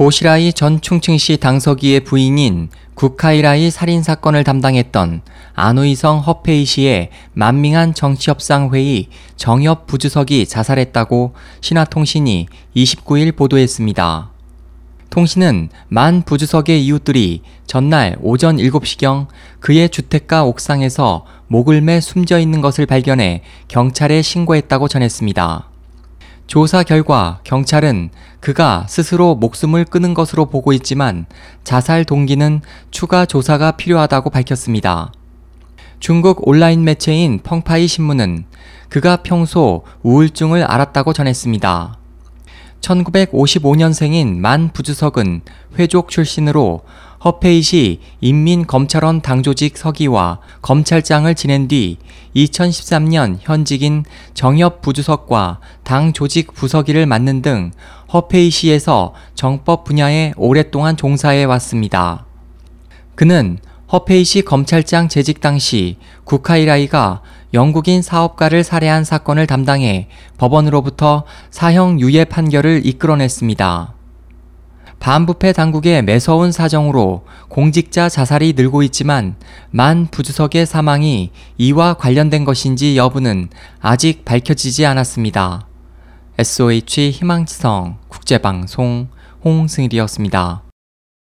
보시라이 전 충칭시 당서기의 부인인 국카이라이 살인 사건을 담당했던 안우이성 허페이 씨의 만밍한 정치협상 회의 정협 부주석이 자살했다고 신화통신이 29일 보도했습니다. 통신은 만 부주석의 이웃들이 전날 오전 7시경 그의 주택가 옥상에서 목을 매 숨져 있는 것을 발견해 경찰에 신고했다고 전했습니다. 조사 결과 경찰은 그가 스스로 목숨을 끊은 것으로 보고 있지만 자살 동기는 추가 조사가 필요하다고 밝혔습니다. 중국 온라인 매체인 펑파이 신문은 그가 평소 우울증을 앓았다고 전했습니다. 1955년생인 만 부주석은 회족 출신으로 허페이시 인민검찰원 당조직 서기와 검찰장을 지낸 뒤 2013년 현직인 정협 부주석과 당 조직 부서기를 맡는 등 허페이시에서 정법 분야에 오랫동안 종사해 왔습니다. 그는 허페이시 검찰장 재직 당시 국카이라이가 영국인 사업가를 살해한 사건을 담당해 법원으로부터 사형 유예 판결을 이끌어냈습니다. 반부패 당국의 매서운 사정으로 공직자 자살이 늘고 있지만 만 부주석의 사망이 이와 관련된 것인지 여부는 아직 밝혀지지 않았습니다. SOH 희망지성 국제방송 홍승일이었습니다.